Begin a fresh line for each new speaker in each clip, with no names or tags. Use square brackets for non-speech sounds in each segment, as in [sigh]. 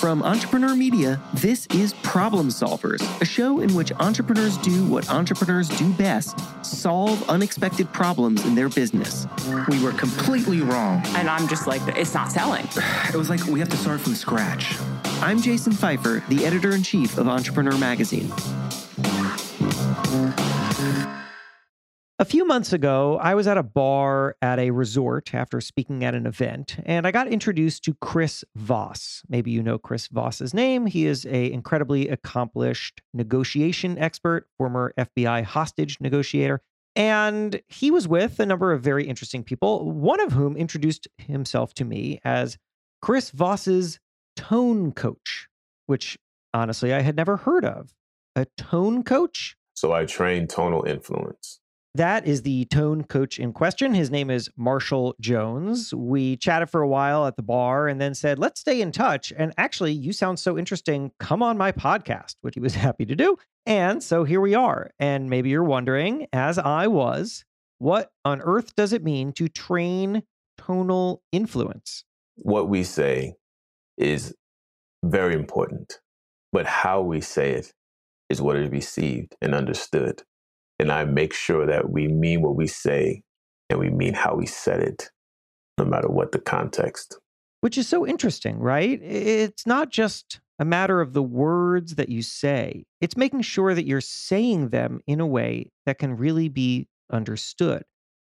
From Entrepreneur Media, this is Problem Solvers, a show in which entrepreneurs do what entrepreneurs do best solve unexpected problems in their business.
We were completely wrong.
And I'm just like, it's not selling. [sighs]
It was like we have to start from scratch.
I'm Jason Feifer, the editor in chief of Entrepreneur Magazine. Few months ago, I was at a bar at a resort after speaking at an event, and I got introduced to Chris Voss. Maybe you know Chris Voss's name. He is a incredibly accomplished negotiation expert, former FBI hostage negotiator, and he was with a number of very interesting people, one of whom introduced himself to me as Chris Voss's tone coach, which honestly I had never heard of. A tone coach?
So I train tonal influence.
That is the tone coach in question. His name is Marshall Jones. We chatted for a while at the bar and then said, let's stay in touch. And actually, you sound so interesting. Come on my podcast, which he was [laughs] happy to do. And so here we are. And maybe you're wondering, as I was, what on earth does it mean to train tonal influence?
What we say is very important, but how we say it is what is received and understood. And I make sure that we mean what we say and we mean how we said it, no matter what the context.
Which is so interesting, right? It's not just a matter of the words that you say, it's making sure that you're saying them in a way that can really be understood.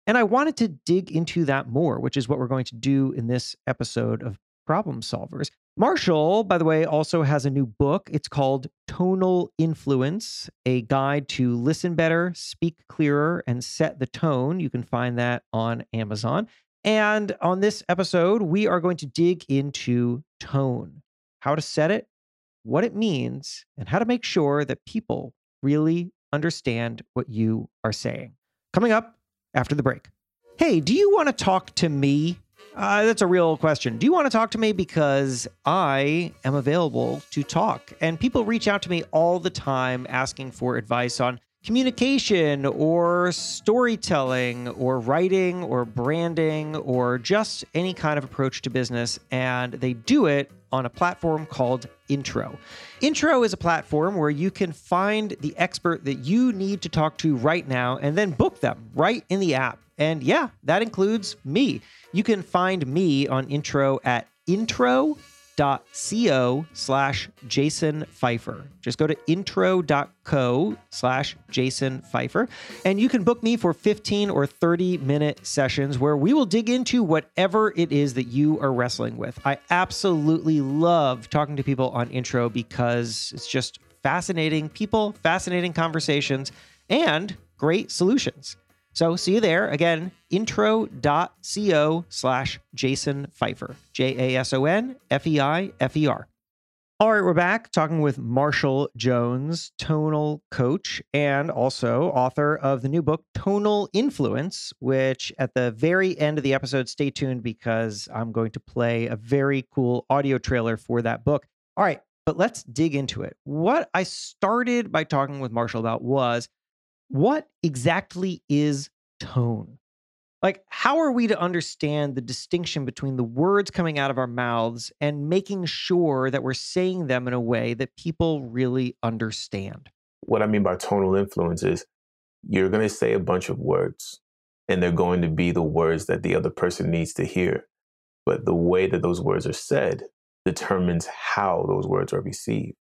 And I wanted to dig into that more, which is what we're going to do in this episode of Problem Solvers. Marshall, by the way, also has a new book. It's called Tonal Influence A Guide to Listen Better, Speak Clearer, and Set the Tone. You can find that on Amazon. And on this episode, we are going to dig into tone, how to set it, what it means, and how to make sure that people really understand what you are saying. Coming up after the break. Hey, do you want to talk to me? Uh, that's a real question. Do you want to talk to me? Because I am available to talk. And people reach out to me all the time asking for advice on communication or storytelling or writing or branding or just any kind of approach to business. And they do it on a platform called Intro. Intro is a platform where you can find the expert that you need to talk to right now and then book them right in the app. And yeah, that includes me. You can find me on intro at intro.co slash Jason Feifer. Just go to intro.co slash Jason Feifer. and you can book me for 15 or 30 minute sessions where we will dig into whatever it is that you are wrestling with. I absolutely love talking to people on intro because it's just fascinating people, fascinating conversations, and great solutions. So see you there. Again, intro.co slash Jason Feifer, J A S O N F E I F E R. All right, we're back talking with Marshall Jones, tonal coach, and also author of the new book, Tonal Influence, which at the very end of the episode, stay tuned because I'm going to play a very cool audio trailer for that book. All right, but let's dig into it. What I started by talking with Marshall about was what exactly is tone? Like, how are we to understand the distinction between the words coming out of our mouths and making sure that we're saying them in a way that people really understand?
What I mean by tonal influence is you're going to say a bunch of words, and they're going to be the words that the other person needs to hear. But the way that those words are said determines how those words are received.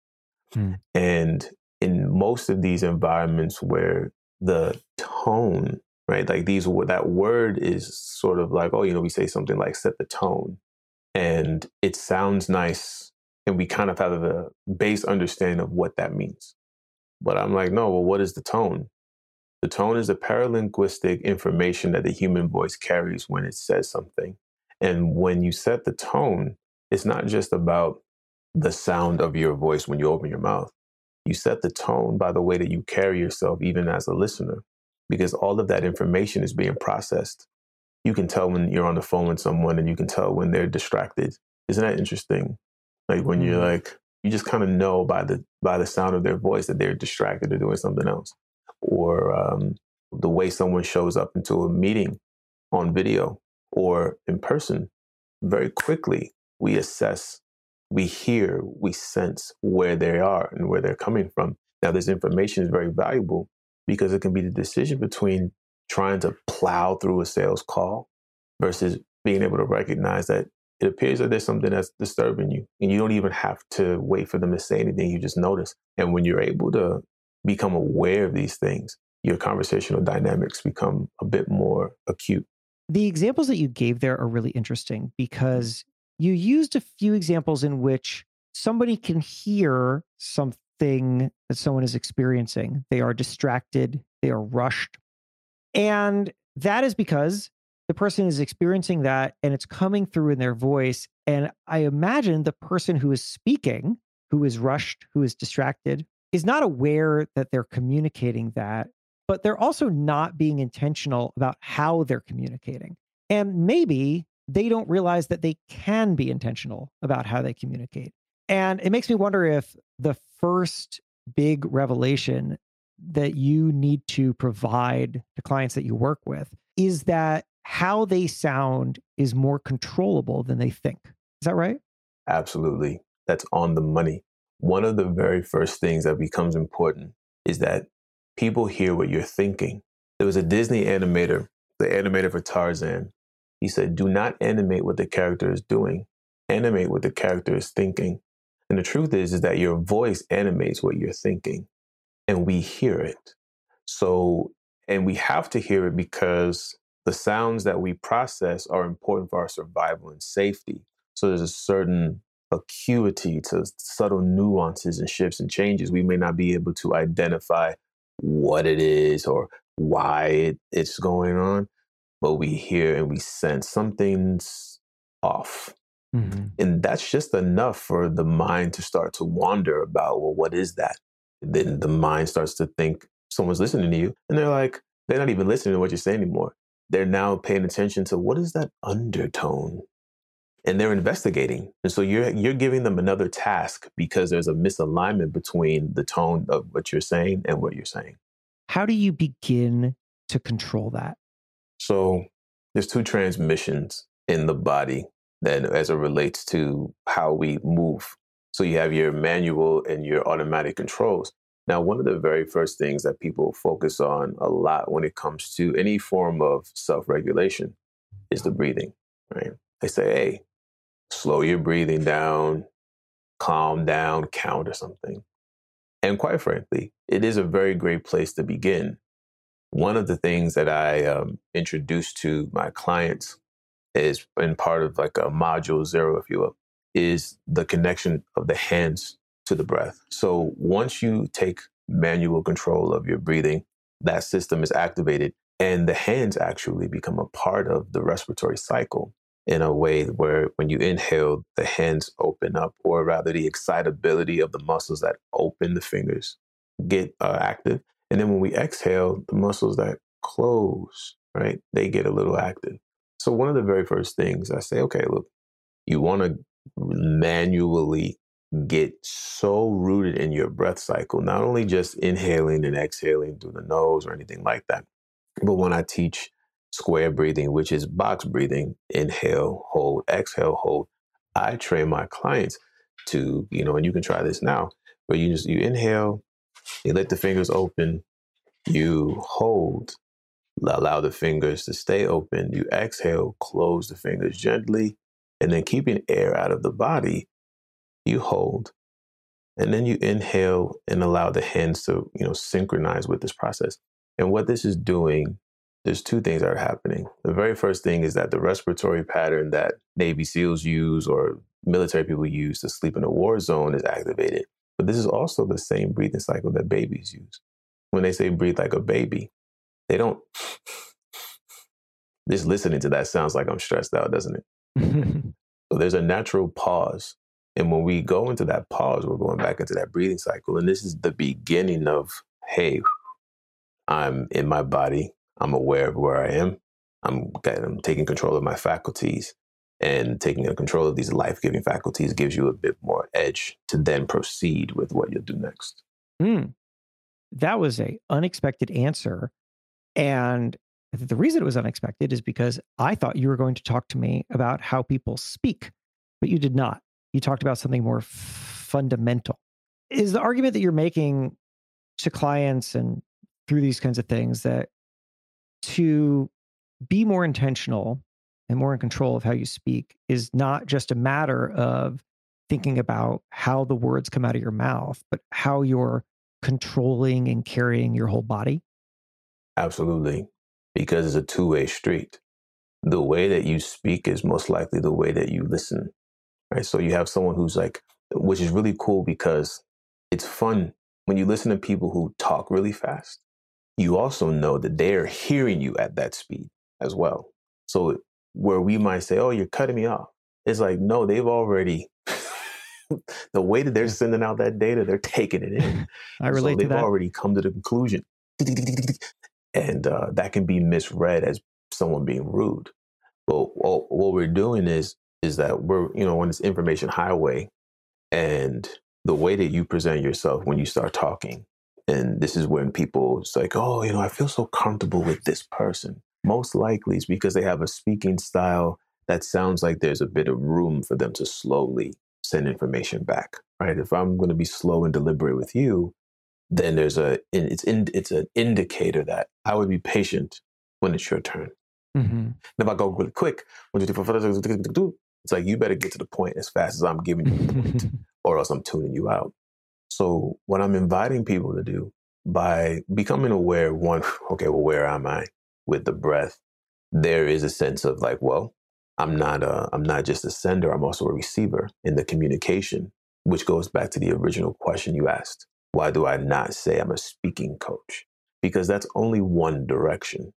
Hmm. And in most of these environments where the tone, right? Like these, that word is sort of like, oh, you know, we say something like set the tone, and it sounds nice, and we kind of have a base understanding of what that means. But I'm like, no, well, what is the tone? The tone is the paralinguistic information that the human voice carries when it says something. And when you set the tone, it's not just about the sound of your voice when you open your mouth. You set the tone by the way that you carry yourself, even as a listener, because all of that information is being processed. You can tell when you're on the phone with someone and you can tell when they're distracted. Isn't that interesting? Like when you're mm-hmm. like, you just kind of know by the by the sound of their voice that they're distracted or doing something else, or um, the way someone shows up into a meeting on video or in person. Very quickly, we assess we hear, we sense where they are and where they're coming from. Now, this information is very valuable because it can be the decision between trying to plow through a sales call versus being able to recognize that it appears that there's something that's disturbing you and you don't even have to wait for them to say anything you just notice. And when you're able to become aware of these things your conversational dynamics become a bit more acute.
The examples that you gave there are really interesting mm-hmm. because you used a few examples in which somebody can hear something that someone is experiencing they are distracted they are rushed and that is because the person is experiencing that and it's coming through in their voice. And I imagine the person who is speaking, who is rushed, who is distracted, is not aware that they're communicating that, but they're also not being intentional about how they're communicating. And maybe they don't realize that they can be intentional about how they communicate. And it makes me wonder if the first big revelation that you need to provide to clients that you work with is that how they sound is more controllable than they think. Is that right?
Absolutely. That's on the money. One of the very first things that becomes important is that people hear what you're thinking. There was a Disney animator, the animator for Tarzan. He said, Do not animate what the character is doing, animate what the character is thinking. And the truth is, is that your voice animates what you're thinking and we hear it. So, and we have to hear it because the sounds that we process are important for our survival and safety. So there's a certain acuity to subtle nuances and shifts and changes. We may not be able to identify what it is or why it, it's going on, but we hear and we sense something's off. Mm-hmm. And that's just enough for the mind to start to wander about, well, what is that? then the mind starts to think someone's listening to you and they're like they're not even listening to what you're saying anymore they're now paying attention to what is that undertone and they're investigating and so you're you're giving them another task because there's a misalignment between the tone of what you're saying and what you're saying
how do you begin to control that
so there's two transmissions in the body that as it relates to how we move so you have your manual and your automatic controls. Now, one of the very first things that people focus on a lot when it comes to any form of self regulation is the breathing, right? They say, hey, slow your breathing down, calm down, count or something. And quite frankly, it is a very great place to begin. One of the things that I um, introduce to my clients is in part of like a module zero, if you will, is the connection of the hands to the breath. So once you take manual control of your breathing, that system is activated and the hands actually become a part of the respiratory cycle in a way where when you inhale, the hands open up, or rather, the excitability of the muscles that open the fingers get uh, active. And then when we exhale, the muscles that close, right, they get a little active. So, one of the very first things I say, okay, look, you want to manually get so rooted in your breath cycle, not only just inhaling and exhaling through the nose or anything like that, but when I teach square breathing, which is box breathing, inhale, hold, exhale, hold, I train my clients to, you know, and you can try this now, but you just, you inhale, you let the fingers open, you hold, allow the fingers to stay open, you exhale, close the fingers gently, and then keeping air out of the body, you hold. And then you inhale and allow the hands to, you know, synchronize with this process. And what this is doing, there's two things that are happening. The very first thing is that the respiratory pattern that Navy SEALs use or military people use to sleep in a war zone is activated. But this is also the same breathing cycle that babies use. When they say breathe like a baby, they don't. [laughs] Just listening to that sounds like I'm stressed out, doesn't it? [laughs] so there's a natural pause. And when we go into that pause, we're going back into that breathing cycle. And this is the beginning of, hey, I'm in my body. I'm aware of where I am. I'm, I'm taking control of my faculties. And taking control of these life giving faculties gives you a bit more edge to then proceed with what you'll do next.
Mm. That was a unexpected answer. And the reason it was unexpected is because I thought you were going to talk to me about how people speak, but you did not. you talked about something more f- fundamental. Is the argument that you're making to clients and through these kinds of things that to be more intentional and more in control of how you speak is not just a matter of thinking about how the words come out of your mouth, but how you're controlling and carrying your whole body?
Absolutely. Because it's a two way street. The way that you speak is most likely the way that you listen. Right. So you have someone who's like, which is really cool because it's fun when you listen to people who talk really fast. You also know that they're hearing you at that speed as well. So where we might say, "Oh, you're cutting me off," it's like, no, they've already. [laughs] the way that they're sending out that data, they're taking it in. [laughs]
I relate
so they've
to that.
already come to the conclusion, and uh, that can be misread as someone being rude. But what, what we're doing is is that we're you know on this information highway, and the way that you present yourself when you start talking, and this is when people it's like, oh, you know, I feel so comfortable with this person. Most likely, it's because they have a speaking style that sounds like there's a bit of room for them to slowly send information back. Right? If I'm going to be slow and deliberate with you, then there's a it's in, it's an indicator that I would be patient when it's your turn.
Mm-hmm.
If I go really quick, one, two, three, four, five, six, seven, eight, nine, it's like you better get to the point as fast as I'm giving you the point, [laughs] or else I'm tuning you out. So what I'm inviting people to do by becoming aware, one, [laughs] okay, well, where am I with the breath? There is a sense of like, well, I'm not a, I'm not just a sender. I'm also a receiver in the communication, which goes back to the original question you asked. Why do I not say I'm a speaking coach? Because that's only one direction.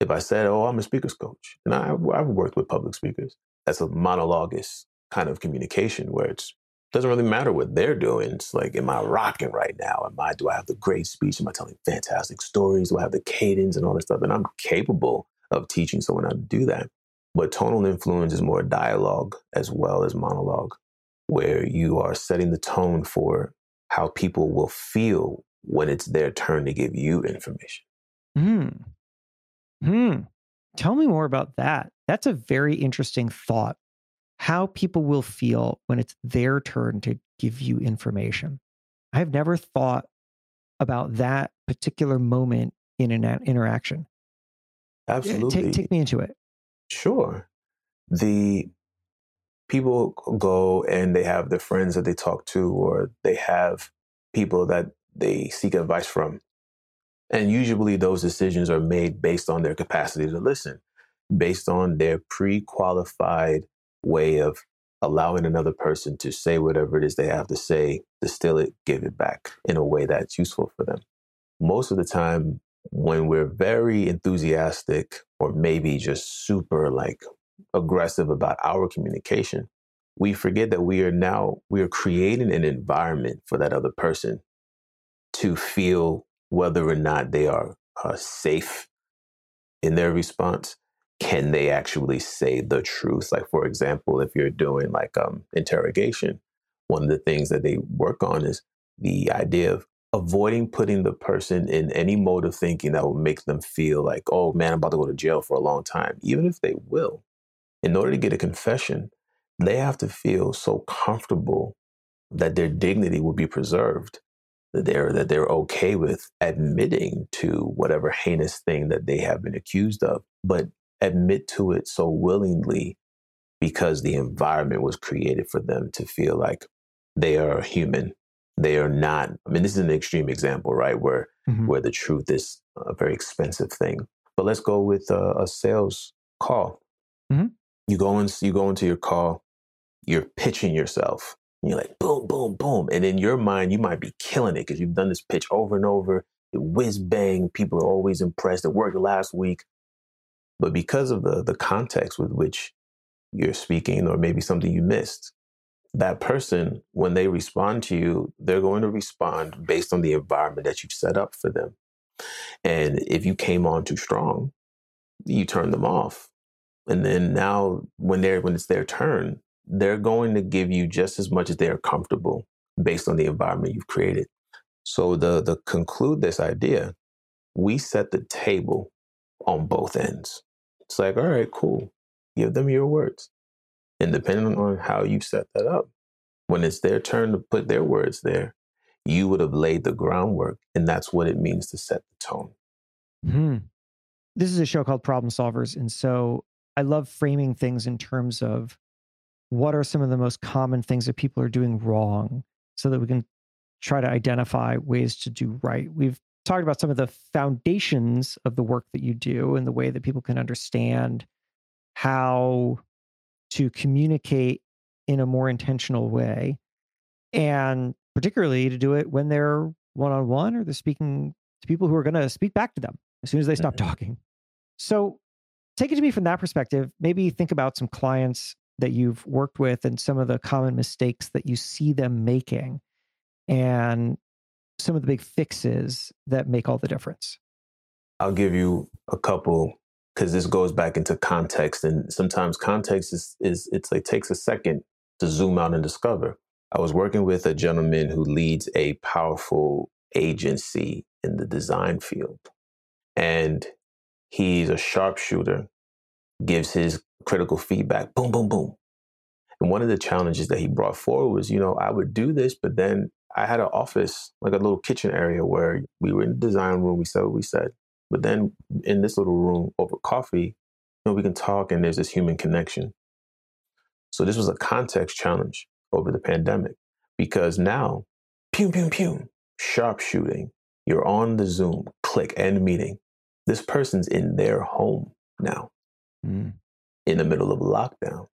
If I said, oh, I'm a speaker's coach, and I, I've worked with public speakers, that's a monologuist kind of communication where it's doesn't really matter what they're doing. It's like, am I rocking right now? Am I, do I have the great speech? Am I telling fantastic stories? Do I have the cadence and all this stuff? And I'm capable of teaching someone how to do that. But tonal influence is more dialogue as well as monologue, where you are setting the tone for how people will feel when it's their turn to give you information.
Hmm. Hmm. Tell me more about that. That's a very interesting thought. How people will feel when it's their turn to give you information. I've never thought about that particular moment in an interaction.
Absolutely.
Take, take me into it.
Sure. The people go and they have their friends that they talk to, or they have people that they seek advice from. And usually those decisions are made based on their capacity to listen, based on their pre qualified way of allowing another person to say whatever it is they have to say, distill it, give it back in a way that's useful for them. Most of the time, when we're very enthusiastic or maybe just super like aggressive about our communication, we forget that we are now we are creating an environment for that other person to feel whether or not they are uh, safe in their response can they actually say the truth? Like for example if you're doing like um interrogation one of the things that they work on is the idea of avoiding putting the person in any mode of thinking that will make them feel like oh man i'm about to go to jail for a long time. Even if they will in order to get a confession they have to feel so comfortable that their dignity will be preserved that they're that they're okay with admitting to whatever heinous thing that they have been accused of. But admit to it so willingly because the environment was created for them to feel like they are human. They are not i mean this is an extreme example right where mm-hmm. where the truth is a very expensive thing. But let's go with a, a sales call. Mm-hmm. you go in you go into your call you're pitching yourself. You're like boom boom boom. And in your mind you might be killing it because you've done this pitch over and over. It whiz bang. People are always impressed. It worked last week but because of the the context with which you're speaking or maybe something you missed that person when they respond to you they're going to respond based on the environment that you've set up for them. And if you came on too strong you turn them off. And then now when they're when it's their turn they're going to give you just as much as they're comfortable based on the environment you've created. So the the conclude this idea we set the table on both ends it's like, all right, cool. Give them your words. And depending on how you set that up, when it's their turn to put their words there, you would have laid the groundwork. And that's what it means to set the tone.
Hmm. This is a show called Problem Solvers. And so I love framing things in terms of what are some of the most common things that people are doing wrong so that we can try to identify ways to do right. We've talked about some of the foundations of the work that you do and the way that people can understand how to communicate in a more intentional way and particularly to do it when they're one-on-one or they're speaking to people who are going to speak back to them as soon as they stop
Mhm.
talking so take it to me from that perspective maybe think about some clients that you've worked with and some of the common mistakes that you see them making and some of the big fixes that make all the difference
I'll give you a couple because this goes back into context, and sometimes context is is it's like takes a second to zoom out and discover. I was working with a gentleman who leads a powerful agency in the design field, and he's a sharpshooter, gives his critical feedback, boom, boom, boom. And one of the challenges that he brought forward was, you know, I would do this, but then I had an office, like a little kitchen area where we were in the design room, we said what we said. But then in this little room over coffee, you know, we can talk and there's this human connection. So this was a context challenge over the pandemic because now, pew, pew, pew, sharpshooting. You're on the Zoom, click, end meeting. This person's in their home now
Mm.
in the middle of lockdown.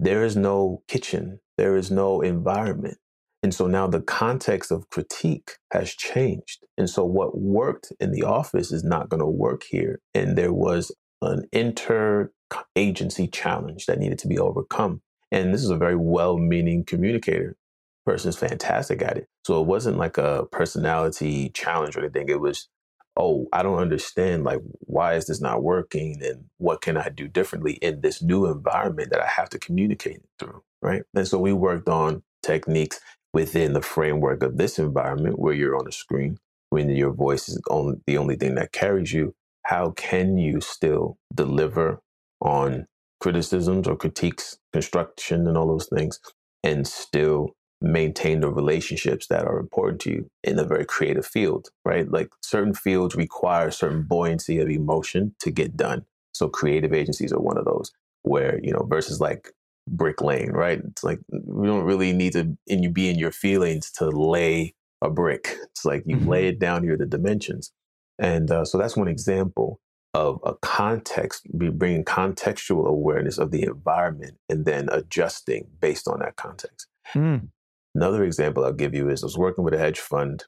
There is no kitchen, there is no environment. And so now the context of critique has changed. And so what worked in the office is not going to work here. And there was an inter agency challenge that needed to be overcome. And this is a very well meaning communicator. Person's fantastic at it. So it wasn't like a personality challenge or anything. It was oh, I don't understand, like, why is this not working? And what can I do differently in this new environment that I have to communicate through? Right. And so we worked on techniques within the framework of this environment where you're on a screen, when your voice is only, the only thing that carries you. How can you still deliver on criticisms or critiques, construction, and all those things, and still maintain the relationships that are important to you in a very creative field, right? Like certain fields require certain buoyancy of emotion to get done. So creative agencies are one of those where, you know, versus like brick lane, right? It's like we don't really need to and you be in your feelings to lay a brick. It's like you
Mhm.
lay it down here, the dimensions. And uh, so that's one example of a context, be bringing contextual awareness of the environment and then adjusting based on that context.
Mm.
Another example I'll give you is I was working with a hedge fund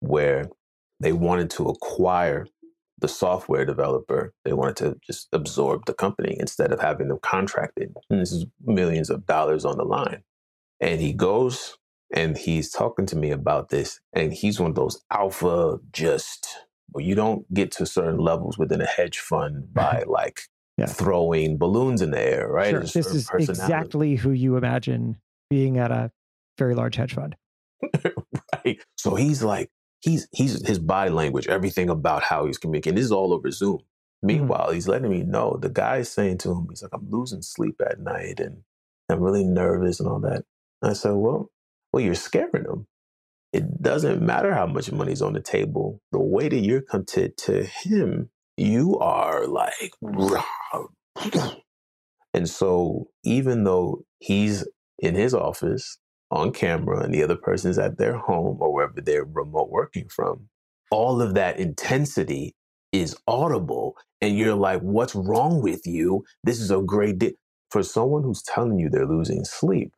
where they wanted to acquire the software developer. They wanted to just absorb the company instead of having them contracted. And this is millions of dollars on the line. And he goes and he's talking to me about this. And he's one of those alpha, just, well, you don't get to certain levels within a hedge fund by [laughs] like
Yeah.
throwing balloons in the air, right?
Sure. This is exactly who you imagine being at a very large hedge fund. [laughs]
right? So he's like, he's he's his body language, everything about how he's communicating. This is all over Zoom. Mm-hmm. Meanwhile, he's letting me know the guy's saying to him, he's like, I'm losing sleep at night and I'm really nervous and all that. And I said, Well, well, you're scaring him. It doesn't matter how much money's on the table. The way that you're content to him, you are like [sniffs] and so even though he's in his office on camera and the other person's at their home or wherever they're remote working from, all of that intensity is audible. And you're like, what's wrong with you? This is a great day. For someone who's telling you they're losing sleep,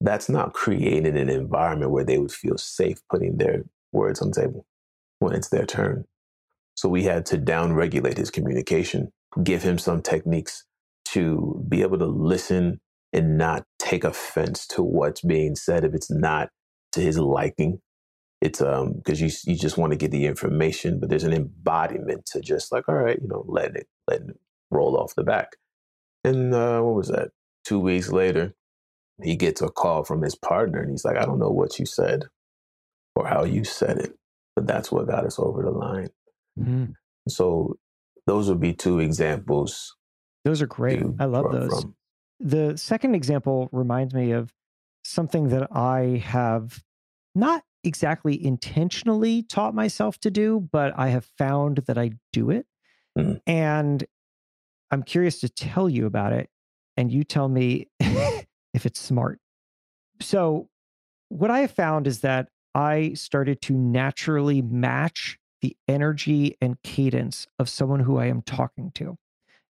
that's not creating an environment where they would feel safe putting their words on the table when it's their turn. So we had to downregulate his communication, give him some techniques to be able to listen and not take offense to what's being said if it's not to his liking. It's um because you you just want to get the information, but there's an embodiment to just like all right, you know, letting it letting it roll off the back. And uh, what was that? Two weeks later, he gets a call from his partner, and he's like, "I don't know what you said or how you said it, but that's what got us over the line."
Mhm.
So those would be two examples
Those are great. I love those.
from.
The second example reminds me of something that I have not exactly intentionally taught myself to do, but I have found that I do it.
Mhm.
And I'm curious to tell you about it. And you tell me [laughs] if it's smart. So, what I have found is that I started to naturally match the energy and cadence of someone who I am talking to.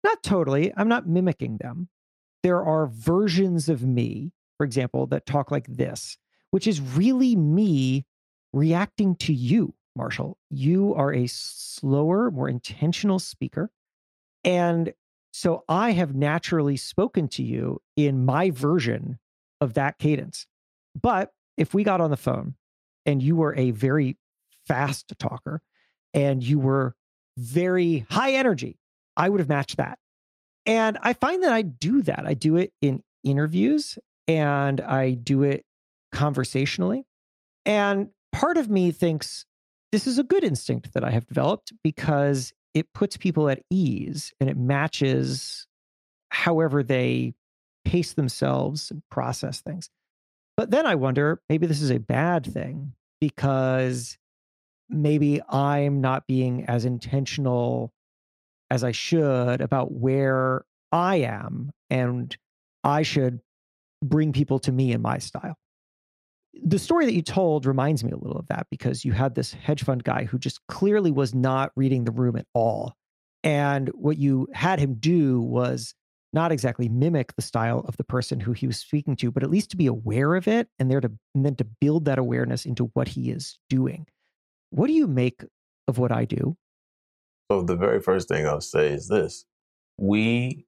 Not totally, I'm not mimicking them. There are versions of me, for example, that talk like this, which is really me reacting to you, Marshall. You are a slower, more intentional speaker. And so I have naturally spoken to you in my version of that cadence. But if we got on the phone and you were a very fast talker and you were very high energy, I would have matched that. And I find that I do that. I do it in interviews and I do it conversationally. And part of me thinks this is a good instinct that I have developed because it puts people at ease and it matches however they pace themselves and process things. But then I wonder maybe this is a bad thing because maybe I'm not being as intentional as I should about where I am and I should bring people to me in my style. The story that you told reminds me a little of that because you had this hedge fund guy who just clearly was not reading the room at all. And what you had him do was not exactly mimic the style of the person who he was speaking to, but at least to be aware of it and there to and then to build that awareness into what he is doing. What do you make of what I do?
So the very first thing I'll say is this. We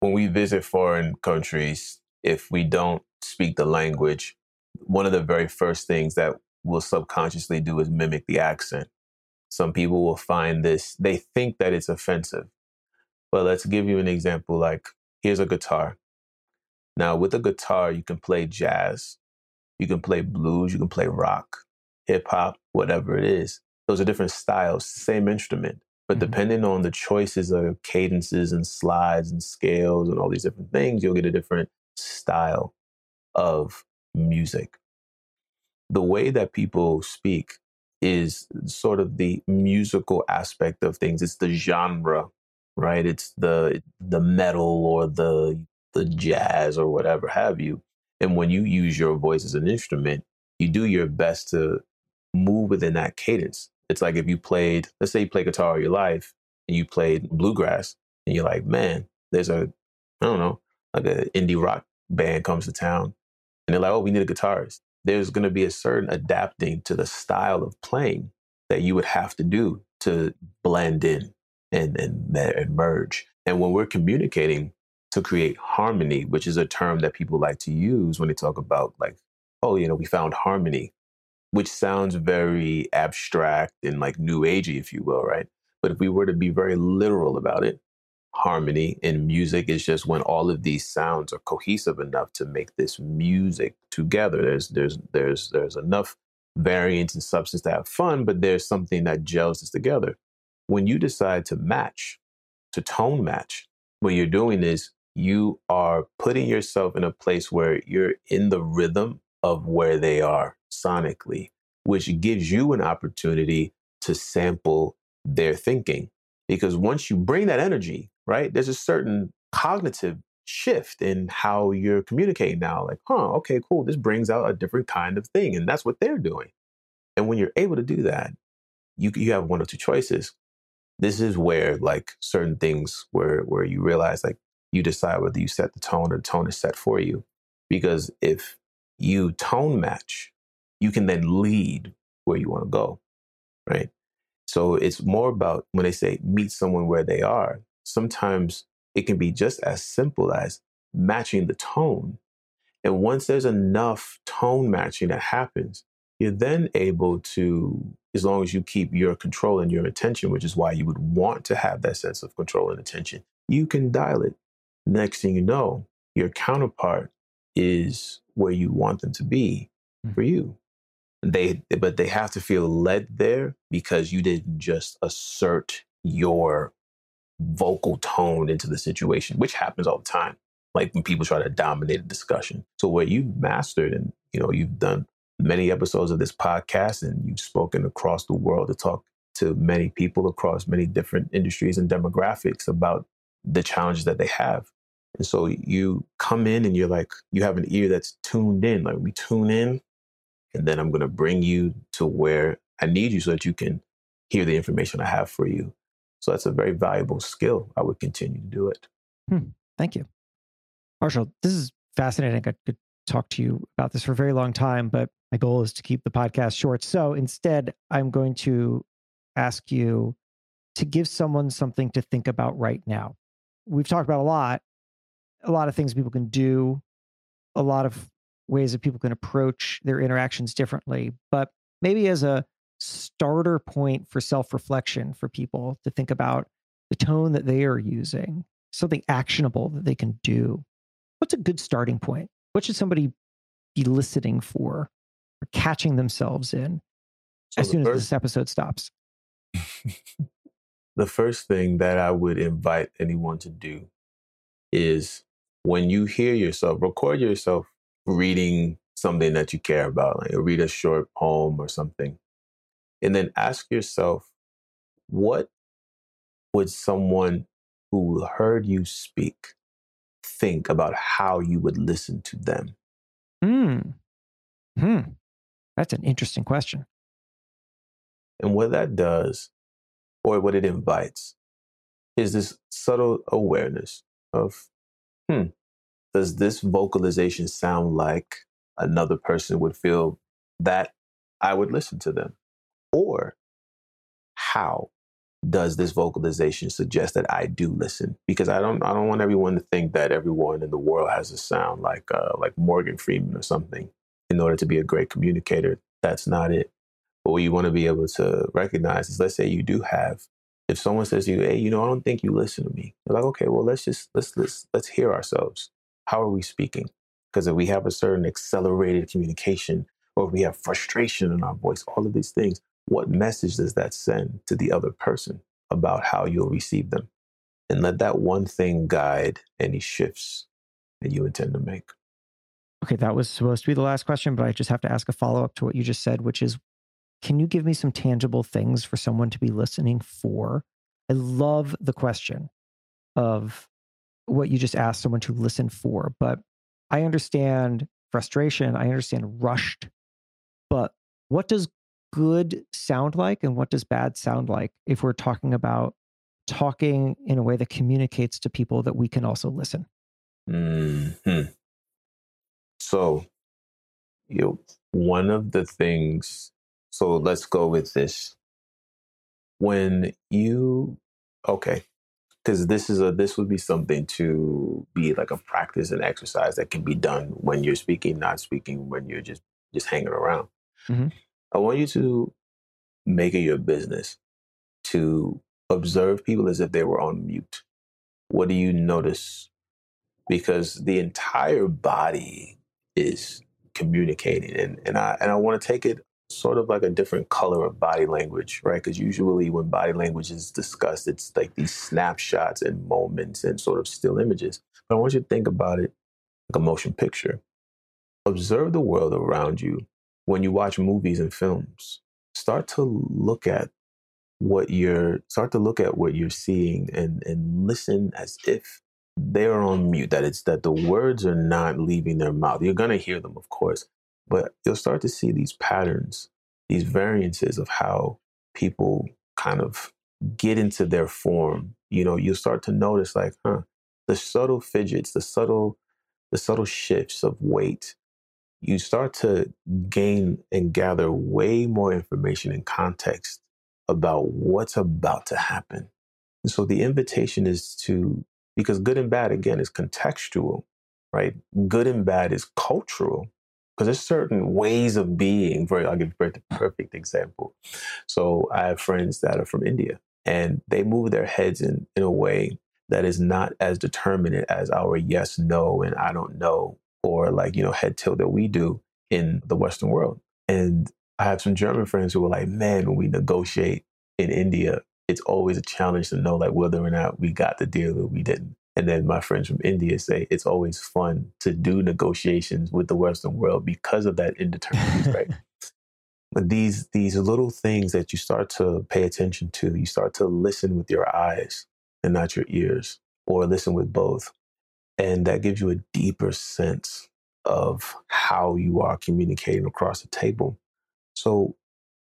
when we visit foreign countries, if we don't speak the language, one of the very first things that we'll subconsciously do is mimic the accent. Some people will find this, they think that it's offensive. But let's give you an example like here's a guitar. Now, with a guitar, you can play jazz, you can play blues, you can play rock, hip hop, whatever it is. Those are different styles, same instrument. But
Mhm.
depending on the choices of cadences and slides and scales and all these different things, you'll get a different style of music. The way that people speak is sort of the musical aspect of things. It's the genre, right? It's the the metal or the the jazz or whatever have you. And when you use your voice as an instrument, you do your best to move within that cadence. It's like if you played, let's say you play guitar all your life and you played bluegrass and you're like, man, there's a, I don't know, like an indie rock band comes to town and they're like, oh, we need a guitarist. There's going to be a certain adapting to the style of playing that you would have to do to blend in and, and, and merge. And when we're communicating to create harmony, which is a term that people like to use when they talk about like, oh, you know, we found harmony, which sounds very abstract and like new agey, if you will, right? But if we were to be very literal about it, harmony in music is just when all of these sounds are cohesive enough to make this music together. There's there's there's there's enough variance and substance to have fun, but there's something that gels this together. When you decide to match, to tone match, what you're doing is you are putting yourself in a place where you're in the rhythm of where they are sonically, which gives you an opportunity to sample their thinking. Because once you bring that energy, right, there's a certain cognitive shift in how you're communicating now. Like, huh, okay, cool. This brings out a different kind of thing. And that's what they're doing. And when you're able to do that, you, you have one or two choices. This is where like certain things where where you realize like you decide whether you set the tone or the tone is set for you. Because if you tone match, you can then lead where you want to go. Right. So it's more about when they say meet someone where they are, sometimes it can be just as simple as matching the tone. And once there's enough tone matching that happens, you're then able to, as long as you keep your control and your attention, which is why you would want to have that sense of control and attention, you can dial it. Next thing you know, your counterpart is where you want them to be
Mhm.
for you. They, but they have to feel led there because you didn't just assert your vocal tone into the situation, which happens all the time. like when people try to dominate a discussion. So where you've mastered and you know you've done many episodes of this podcast and you've spoken across the world to talk to many people across many different industries and demographics about the challenges that they have. And so you come in and you're like, you have an ear that's tuned in. Like we tune in, and then I'm going to bring you to where I need you so that you can hear the information I have for you. So that's a very valuable skill. I would continue to do it.
Hmm. Thank you. Marshall, this is fascinating. I could talk to you about this for a very long time, but my goal is to keep the podcast short. So instead, I'm going to ask you to give someone something to think about right now. We've talked about a lot, a lot of things people can do, a lot of ways that people can approach their interactions differently. But maybe as a starter point for self reflection for people to think about the tone that they are using, something actionable that they can do. What's a good starting point? What should somebody be listening for or catching themselves in
So
as
the
soon as this episode stops? [laughs]
the first thing that I would invite anyone to do is when you hear yourself, record yourself reading something that you care about, like read a short poem or something. And then ask yourself, what would someone who heard you speak think about how you would listen to them?
Hmm. Hmm. That's an interesting question.
And what that does, or what it invites, is this subtle awareness of, hmm, does this vocalization sound like another person would feel that I would listen to them? Or how does this vocalization suggest that I do listen? Because I don't I don't want everyone to think that everyone in the world has a sound like uh, like Morgan Freeman or something in order to be a great communicator. That's not it. But what you want to be able to recognize is let's say you do have if someone says to you, hey, you know, I don't think you listen to me. You're like, okay, well let's just let's let's let's hear ourselves. How are we speaking? Because if we have a certain accelerated communication or if we have frustration in our voice, all of these things, what message does that send to the other person about how you'll receive them? And let that one thing guide any shifts that you intend to make.
Okay, that was supposed to be the last question, but I just have to ask a follow up to what you just said, which is can you give me some tangible things for someone to be listening for? I love the question of what you just asked someone to listen for, but I understand frustration, I understand rushed, but what does good sound like and what does bad sound like if we're talking about talking in a way that communicates to people that we can also listen?
hmm So, you know, one of the things, so let's go with this. When you, okay, because this is a, this would be something to be like a practice and exercise that can be done when you're speaking, not speaking, when you're just, just hanging around.
Mhm.
I want you to make it your business to observe people as if they were on mute. What do you notice because the entire body is communicating and, and I and I want to take it sort of like a different color of body language, right? Because usually when body language is discussed, it's like these snapshots and moments and sort of still images. But I want you to think about it like a motion picture. Observe the world around you when you watch movies and films. Start to look at what you're start to look at what you're seeing and and listen as if they're on mute that it's that the words are not leaving their mouth you're going to hear them of course but you'll start to see these patterns these variances of how people kind of get into their form. You know you'll start to notice like huh the subtle fidgets the subtle the subtle shifts of weight. You start to gain and gather way more information and context about what's about to happen. And so the invitation is to because good and bad again is contextual right? Good and bad is cultural because there's certain ways of being for i'll give the perfect example. So i have friends that are from india and they move their heads in in a way that is not as determinate as our yes no and i don't know or like you know head tilt that we do in the western world. And i have some german friends who are like man when we negotiate in india it's always a challenge to know like whether or not we got the deal or we didn't
And then my friends from India say it's always fun to do negotiations with the Western world because of that indeterminacy, right? [laughs] But these these little things that you start to pay attention to, you start to listen with your eyes and not your ears, or listen with both. And that gives you a deeper sense of how you are communicating across the table. So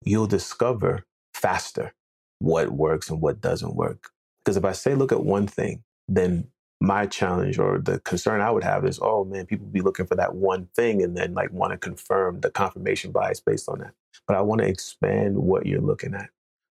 you'll discover faster what works and what doesn't work. Because if I say, look at one thing, then my challenge or the concern I would have is, oh man, people be looking for that one thing and then like want to confirm the confirmation bias based on that. But I want to expand what you're looking at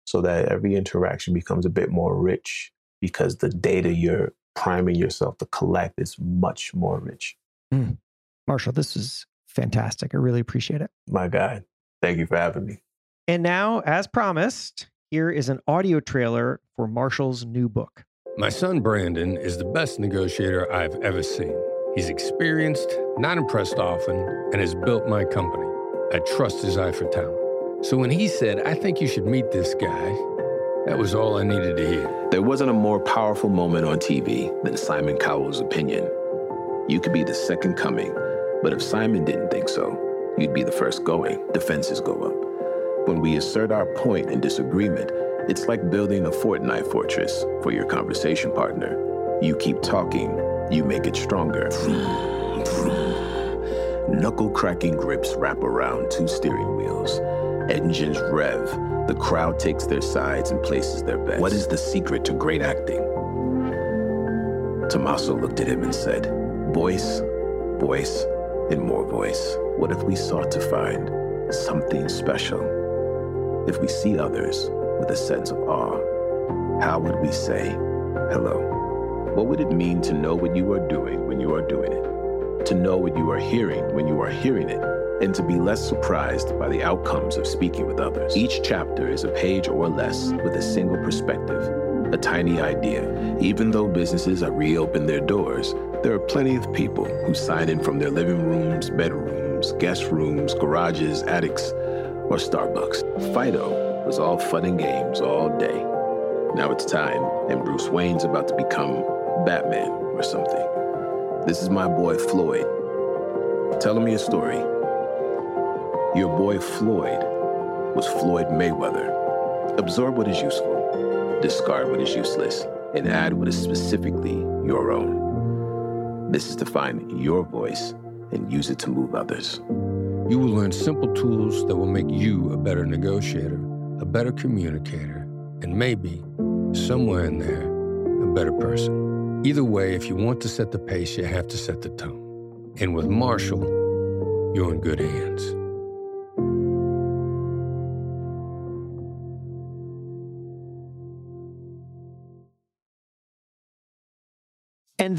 so that every interaction becomes a bit more rich because the data you're priming yourself to collect is much more rich.
Mm. Marshall, this is fantastic. I really appreciate it.
My God. Thank you for having me.
And now, as promised, here is an audio trailer for Marshall's new book.
My son Brandon is the best negotiator I've ever seen. He's experienced, not impressed often, and has built my company. I trust his eye for talent. So when he said, I think you should meet this guy, that was all I needed to hear.
There wasn't a more powerful moment on TV than Simon Cowell's opinion. You could be the second coming, but if Simon didn't think so, you'd be the first going. Defenses go up. When we assert our point in disagreement, it's like building a Fortnite fortress for your conversation partner. You keep talking, you make it stronger. Knuckle cracking grips wrap around two steering wheels. Engines rev. The crowd takes their sides and places their bets. What is the secret to great acting? Tommaso looked at him and said, Voice, voice, and more voice. What if we sought to find something special? If we see others with a sense of awe, how would we say hello? What would it mean to know what you are doing when you are doing it? To know what you are hearing when you are hearing it? And to be less surprised by the outcomes of speaking with others. Each chapter is a page or less with a single perspective, a tiny idea. Even though businesses are reopened their doors, there are plenty of people who sign in from their living rooms, bedrooms, guest rooms, garages, attics, or Starbucks. Fido was all fun and games all day. Now it's time, and Bruce Wayne's about to become Batman or something. This is my boy Floyd. Telling me a story. Your boy Floyd was Floyd Mayweather. Absorb what is useful, discard what is useless, and add what is specifically your own. This is to find your voice and use it to move others.
You will learn simple tools that will make you a better negotiator a better communicator, and maybe, somewhere in there, a better person. Either way, if you want to set the pace, you have to set the tone. And with Marshall, you're in good hands.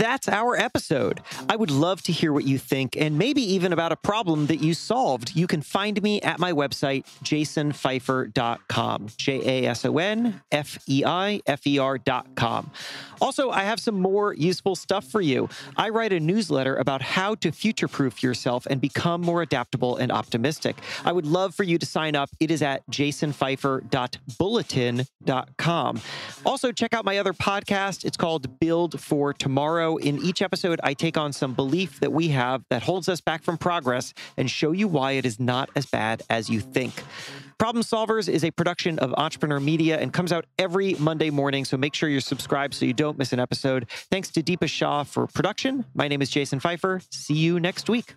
That's our episode. I would love to hear what you think and maybe even about a problem that you solved. You can find me at my website, jasonfeifer.com. J A S O N F E I F E R.com. Also, I have some more useful stuff for you. I write a newsletter about how to future proof yourself and become more adaptable and optimistic. I would love for you to sign up. It is at jasonfeifer.bulletin.com. Also, check out my other podcast. It's called Build for Tomorrow In each episode, I take on some belief that we have that holds us back from progress and show you why it is not as bad as you think. Problem Solvers is a production of Entrepreneur Media and comes out every Monday morning. So make sure you're subscribed so you don't miss an episode. Thanks to Deepa Shah for production. My name is Jason Feifer. See you next week.